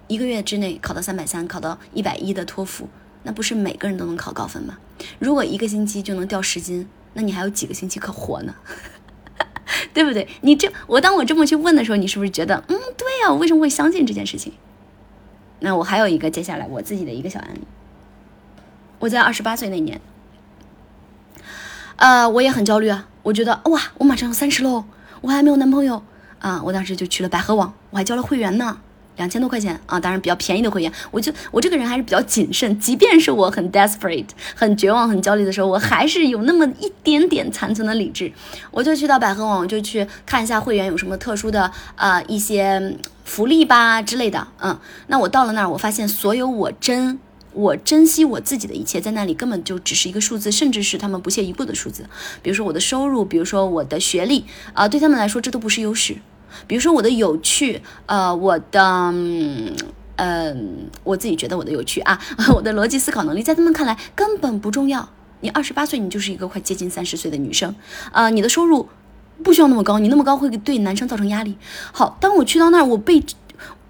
一个月之内考到三百三，考到一百一的托福，那不是每个人都能考高分吗？如果一个星期就能掉十斤，那你还有几个星期可活呢？对不对？你这我当我这么去问的时候，你是不是觉得，嗯，对呀，我为什么会相信这件事情？那我还有一个接下来我自己的一个小案例，我在二十八岁那年。呃，我也很焦虑啊，我觉得哇，我马上要三十喽，我还没有男朋友。啊，我当时就去了百合网，我还交了会员呢，两千多块钱。啊，当然比较便宜的会员，我就我这个人还是比较谨慎，即便是我很 desperate、很绝望、很焦虑的时候，我还是有那么一点点残存的理智，我就去到百合网，我就去看一下会员有什么特殊的呃一些福利吧之类的，嗯，那我到了那儿，我发现所有我真。我珍惜我自己的一切，在那里根本就只是一个数字，甚至是他们不屑一顾的数字。比如说我的收入，比如说我的学历，啊，对他们来说这都不是优势。比如说我的有趣，呃，我的，嗯，我自己觉得我的有趣啊，我的逻辑思考能力，在他们看来根本不重要。你二十八岁，你就是一个快接近三十岁的女生，啊，你的收入不需要那么高，你那么高会对男生造成压力。好，当我去到那儿，我被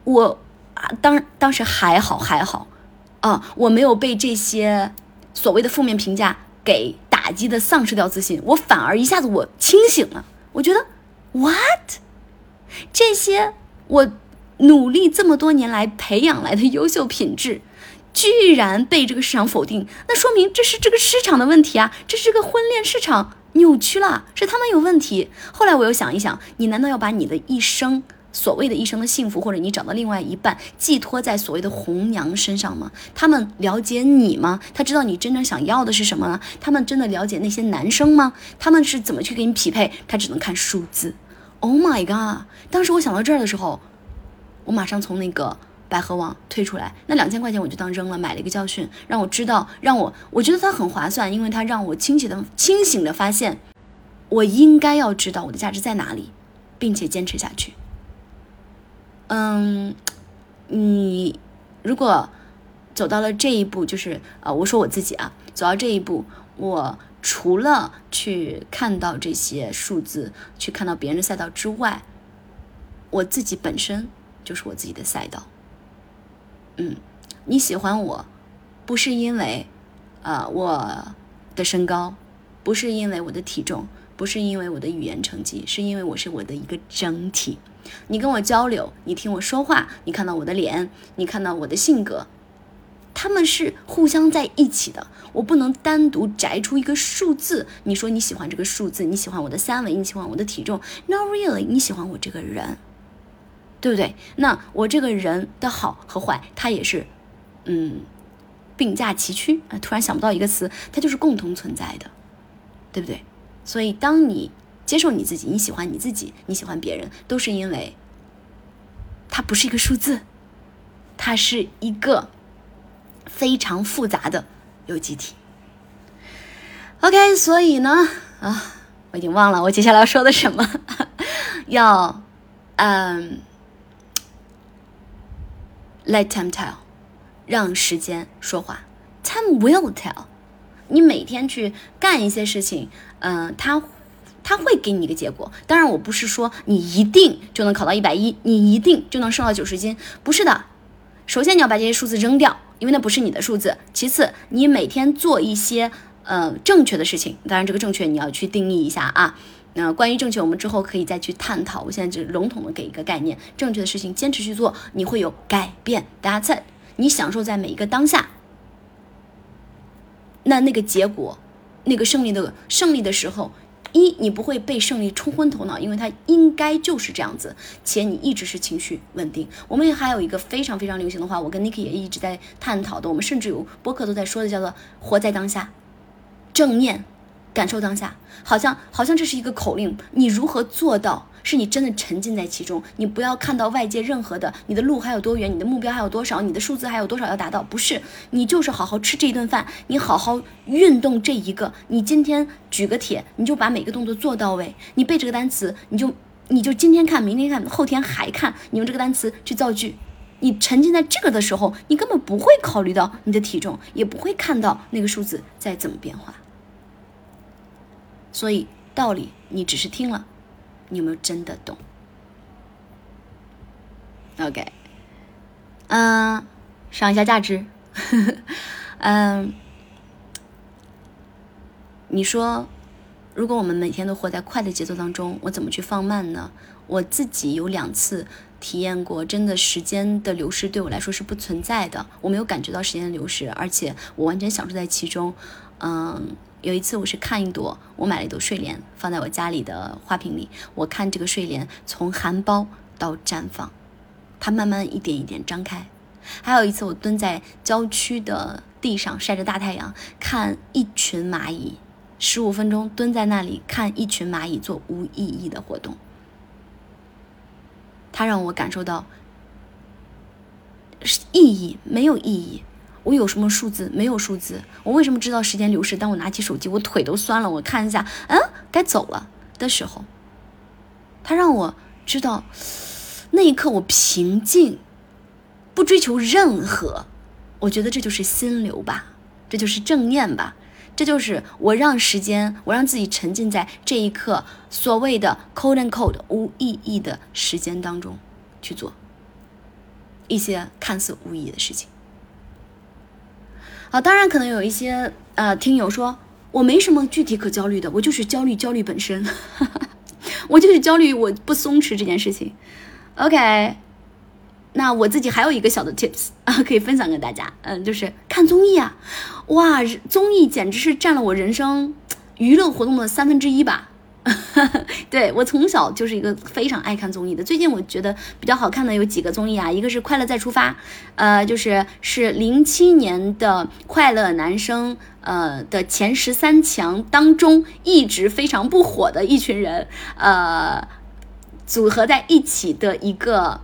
我啊，当当时还好还好。啊，我没有被这些所谓的负面评价给打击的丧失掉自信，我反而一下子我清醒了。我觉得，what？这些我努力这么多年来培养来的优秀品质，居然被这个市场否定，那说明这是这个市场的问题啊，这是这个婚恋市场扭曲了，是他们有问题。后来我又想一想，你难道要把你的一生？所谓的一生的幸福，或者你找到另外一半，寄托在所谓的红娘身上吗？他们了解你吗？他知道你真正想要的是什么吗？他们真的了解那些男生吗？他们是怎么去给你匹配？他只能看数字。Oh my god！当时我想到这儿的时候，我马上从那个百合网退出来，那两千块钱我就当扔了，买了一个教训，让我知道，让我我觉得它很划算，因为它让我清醒的清醒的发现，我应该要知道我的价值在哪里，并且坚持下去。嗯，你如果走到了这一步，就是啊，我说我自己啊，走到这一步，我除了去看到这些数字，去看到别人的赛道之外，我自己本身就是我自己的赛道。嗯，你喜欢我，不是因为啊我的身高，不是因为我的体重，不是因为我的语言成绩，是因为我是我的一个整体。你跟我交流，你听我说话，你看到我的脸，你看到我的性格，他们是互相在一起的。我不能单独摘出一个数字。你说你喜欢这个数字，你喜欢我的三围，你喜欢我的体重，Not really，你喜欢我这个人。对不对？那我这个人的好和坏，它也是，嗯，并驾齐驱啊。突然想不到一个词，它就是共同存在的，对不对？所以，当你接受你自己，你喜欢你自己，你喜欢别人，都是因为它不是一个数字，它是一个非常复杂的有机体。OK，所以呢，啊，我已经忘了我接下来要说的什么，要，嗯。Let time tell，让时间说话。Time will tell。你每天去干一些事情，嗯，他他会给你一个结果。当然，我不是说你一定就能考到一百一，你一定就能瘦到九十斤，不是的。首先，你要把这些数字扔掉，因为那不是你的数字。其次，你每天做一些呃正确的事情。当然，这个正确你要去定义一下啊。那关于正确，我们之后可以再去探讨。我现在只笼统的给一个概念：正确的事情坚持去做，你会有改变。大家在你享受在每一个当下，那那个结果，那个胜利的胜利的时候，一你不会被胜利冲昏头脑，因为它应该就是这样子，且你一直是情绪稳定。我们还有一个非常非常流行的话，我跟 Niki 也一直在探讨的，我们甚至有播客都在说的，叫做“活在当下”，正念。感受当下，好像好像这是一个口令。你如何做到？是你真的沉浸在其中，你不要看到外界任何的，你的路还有多远，你的目标还有多少，你的数字还有多少要达到？不是，你就是好好吃这一顿饭，你好好运动这一个，你今天举个铁，你就把每个动作做到位。你背这个单词，你就你就今天看，明天看，后天还看，你用这个单词去造句。你沉浸在这个的时候，你根本不会考虑到你的体重，也不会看到那个数字在怎么变化。所以道理你只是听了，你有没有真的懂？OK，嗯，上一下价值，嗯，你说，如果我们每天都活在快的节奏当中，我怎么去放慢呢？我自己有两次体验过，真的时间的流失对我来说是不存在的，我没有感觉到时间的流失，而且我完全享受在其中，嗯。有一次，我是看一朵，我买了一朵睡莲，放在我家里的花瓶里。我看这个睡莲从含苞到绽放，它慢慢一点一点张开。还有一次，我蹲在郊区的地上晒着大太阳，看一群蚂蚁，十五分钟蹲在那里看一群蚂蚁做无意义的活动，它让我感受到意义没有意义。我有什么数字？没有数字。我为什么知道时间流逝？当我拿起手机，我腿都酸了。我看一下，嗯，该走了的时候，他让我知道，那一刻我平静，不追求任何。我觉得这就是心流吧，这就是正念吧，这就是我让时间，我让自己沉浸在这一刻所谓的 “cold and cold” 无意义的时间当中去做一些看似无意义的事情。啊，当然可能有一些呃听友说，我没什么具体可焦虑的，我就是焦虑焦虑本身，我就是焦虑我不松弛这件事情。OK，那我自己还有一个小的 tips 啊，可以分享给大家，嗯，就是看综艺啊，哇，综艺简直是占了我人生娱乐活动的三分之一吧。对我从小就是一个非常爱看综艺的。最近我觉得比较好看的有几个综艺啊，一个是《快乐再出发》，呃，就是是零七年的快乐男生，呃的前十三强当中一直非常不火的一群人，呃，组合在一起的一个，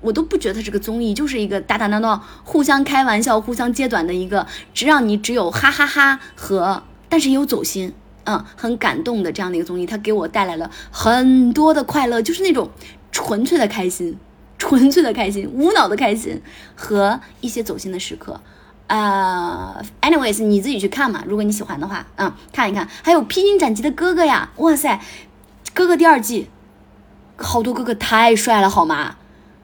我都不觉得这个综艺就是一个打打闹闹、互相开玩笑、互相揭短的一个，只让你只有哈哈哈和，但是也有走心。嗯，很感动的这样的一个综艺，它给我带来了很多的快乐，就是那种纯粹的开心，纯粹的开心，无脑的开心和一些走心的时刻。啊，anyways，你自己去看嘛，如果你喜欢的话，嗯，看一看。还有《披荆斩棘的哥哥》呀，哇塞，哥哥第二季，好多哥哥太帅了，好吗？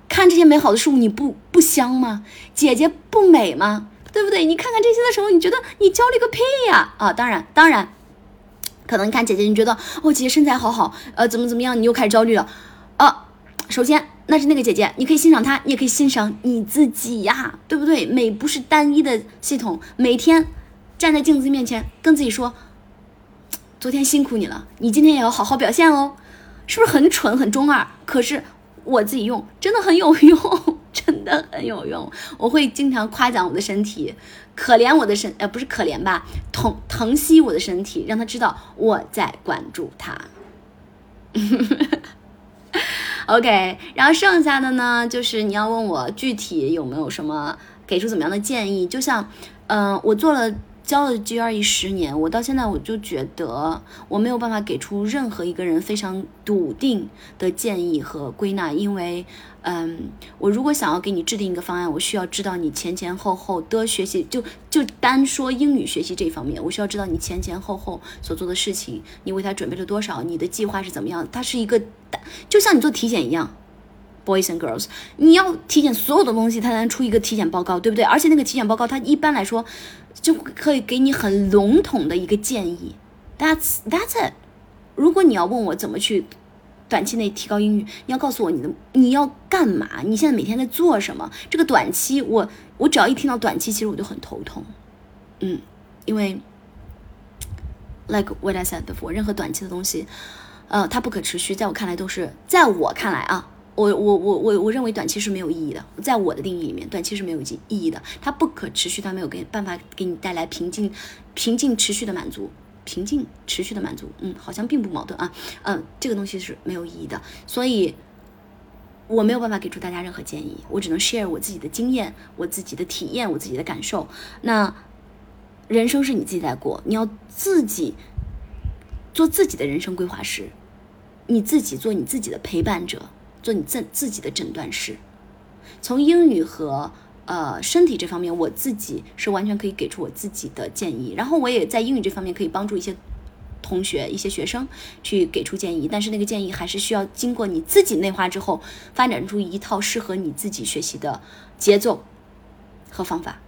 看这些美好的事物，你不不香吗？姐姐不美吗？对不对？你看看这些的时候，你觉得你焦虑个屁呀？啊，当然，当然。可能你看姐姐，你觉得哦，姐姐身材好好，呃，怎么怎么样，你又开始焦虑了，啊，首先那是那个姐姐，你可以欣赏她，你也可以欣赏你自己呀，对不对？美不是单一的系统，每天站在镜子面前跟自己说，昨天辛苦你了，你今天也要好好表现哦，是不是很蠢很中二？可是我自己用，真的很有用，真的很有用。我会经常夸奖我的身体，可怜我的身，呃，不是可怜吧，疼疼惜我的身体，让他知道我在关注他。OK，然后剩下的呢，就是你要问我具体有没有什么给出怎么样的建议，就像，嗯，我做了。教了 GRE 十年，我到现在我就觉得我没有办法给出任何一个人非常笃定的建议和归纳，因为，嗯，我如果想要给你制定一个方案，我需要知道你前前后后的学习，就就单说英语学习这方面，我需要知道你前前后后所做的事情，你为他准备了多少，你的计划是怎么样，它是一个，就像你做体检一样。Boys and girls，你要体检所有的东西，他才能出一个体检报告，对不对？而且那个体检报告，它一般来说就可以给你很笼统的一个建议。That's that's it。如果你要问我怎么去短期内提高英语，你要告诉我你的你要干嘛？你现在每天在做什么？这个短期，我我只要一听到短期，其实我就很头痛。嗯，因为 like what I said before，任何短期的东西，呃，它不可持续，在我看来都是，在我看来啊。我我我我我认为短期是没有意义的，在我的定义里面，短期是没有意意义的，它不可持续，它没有给办法给你带来平静、平静持续的满足，平静持续的满足，嗯，好像并不矛盾啊，嗯，这个东西是没有意义的，所以我没有办法给出大家任何建议，我只能 share 我自己的经验、我自己的体验、我自己的感受。那人生是你自己在过，你要自己做自己的人生规划师，你自己做你自己的陪伴者。做你自自己的诊断师，从英语和呃身体这方面，我自己是完全可以给出我自己的建议。然后我也在英语这方面可以帮助一些同学、一些学生去给出建议。但是那个建议还是需要经过你自己内化之后，发展出一套适合你自己学习的节奏和方法。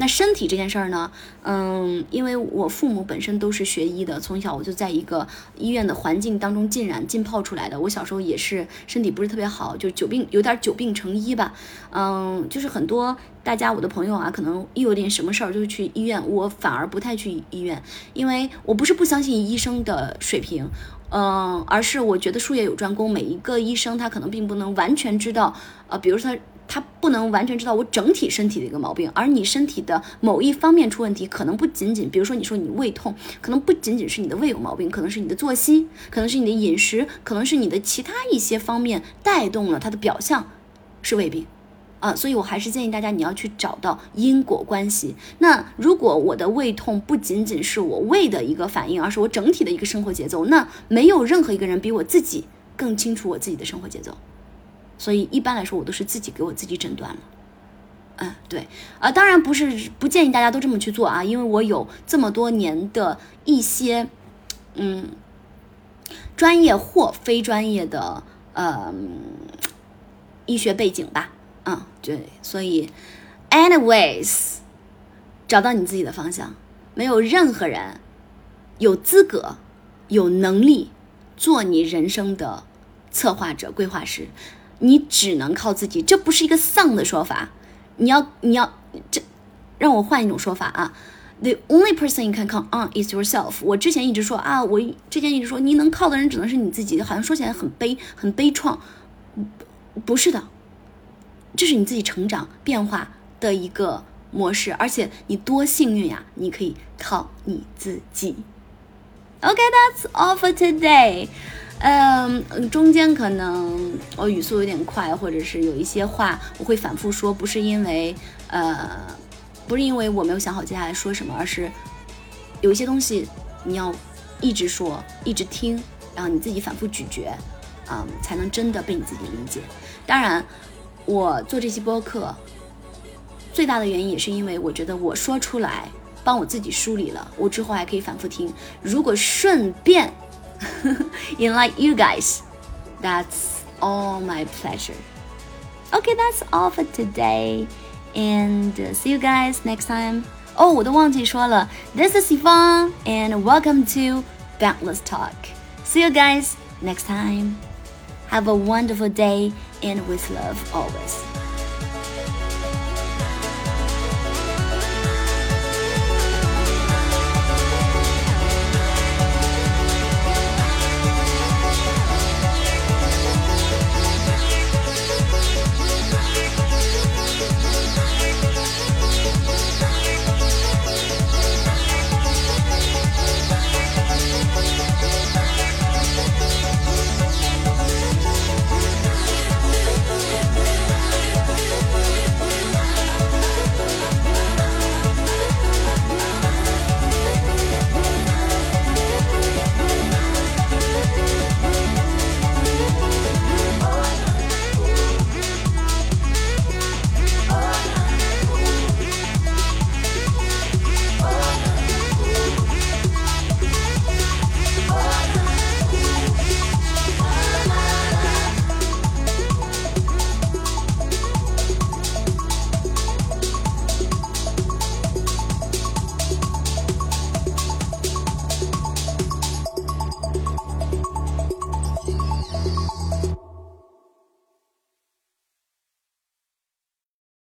那身体这件事儿呢，嗯，因为我父母本身都是学医的，从小我就在一个医院的环境当中浸染浸泡出来的。我小时候也是身体不是特别好，就久病有点久病成医吧，嗯，就是很多大家我的朋友啊，可能一有点什么事儿就去医院，我反而不太去医院，因为我不是不相信医生的水平，嗯，而是我觉得术业有专攻，每一个医生他可能并不能完全知道，呃，比如说。他不能完全知道我整体身体的一个毛病，而你身体的某一方面出问题，可能不仅仅，比如说你说你胃痛，可能不仅仅是你的胃有毛病，可能是你的作息，可能是你的饮食，可能是你的其他一些方面带动了它的表象，是胃病，啊，所以我还是建议大家你要去找到因果关系。那如果我的胃痛不仅仅是我胃的一个反应，而是我整体的一个生活节奏，那没有任何一个人比我自己更清楚我自己的生活节奏。所以一般来说，我都是自己给我自己诊断了。嗯，对，啊，当然不是不建议大家都这么去做啊，因为我有这么多年的一些，嗯，专业或非专业的呃医学背景吧。嗯，对，所以，anyways，找到你自己的方向，没有任何人有资格、有能力做你人生的策划者、规划师。你只能靠自己，这不是一个丧的说法。你要，你要，这让我换一种说法啊。The only person you can count on is yourself。我之前一直说啊，我之前一直说，你能靠的人只能是你自己，好像说起来很悲，很悲怆。不是的，这是你自己成长变化的一个模式，而且你多幸运呀，你可以靠你自己。OK，that's all for today。嗯，中间可能我语速有点快，或者是有一些话我会反复说，不是因为呃，不是因为我没有想好接下来说什么，而是有一些东西你要一直说，一直听，然后你自己反复咀嚼，嗯，才能真的被你自己理解。当然，我做这期播客最大的原因也是因为我觉得我说出来，帮我自己梳理了，我之后还可以反复听。如果顺便。in like you guys. That's all my pleasure. Okay, that's all for today. And uh, see you guys next time. Oh, 我都忘记说了. This is Yvonne, and welcome to Boundless Talk. See you guys next time. Have a wonderful day, and with love always.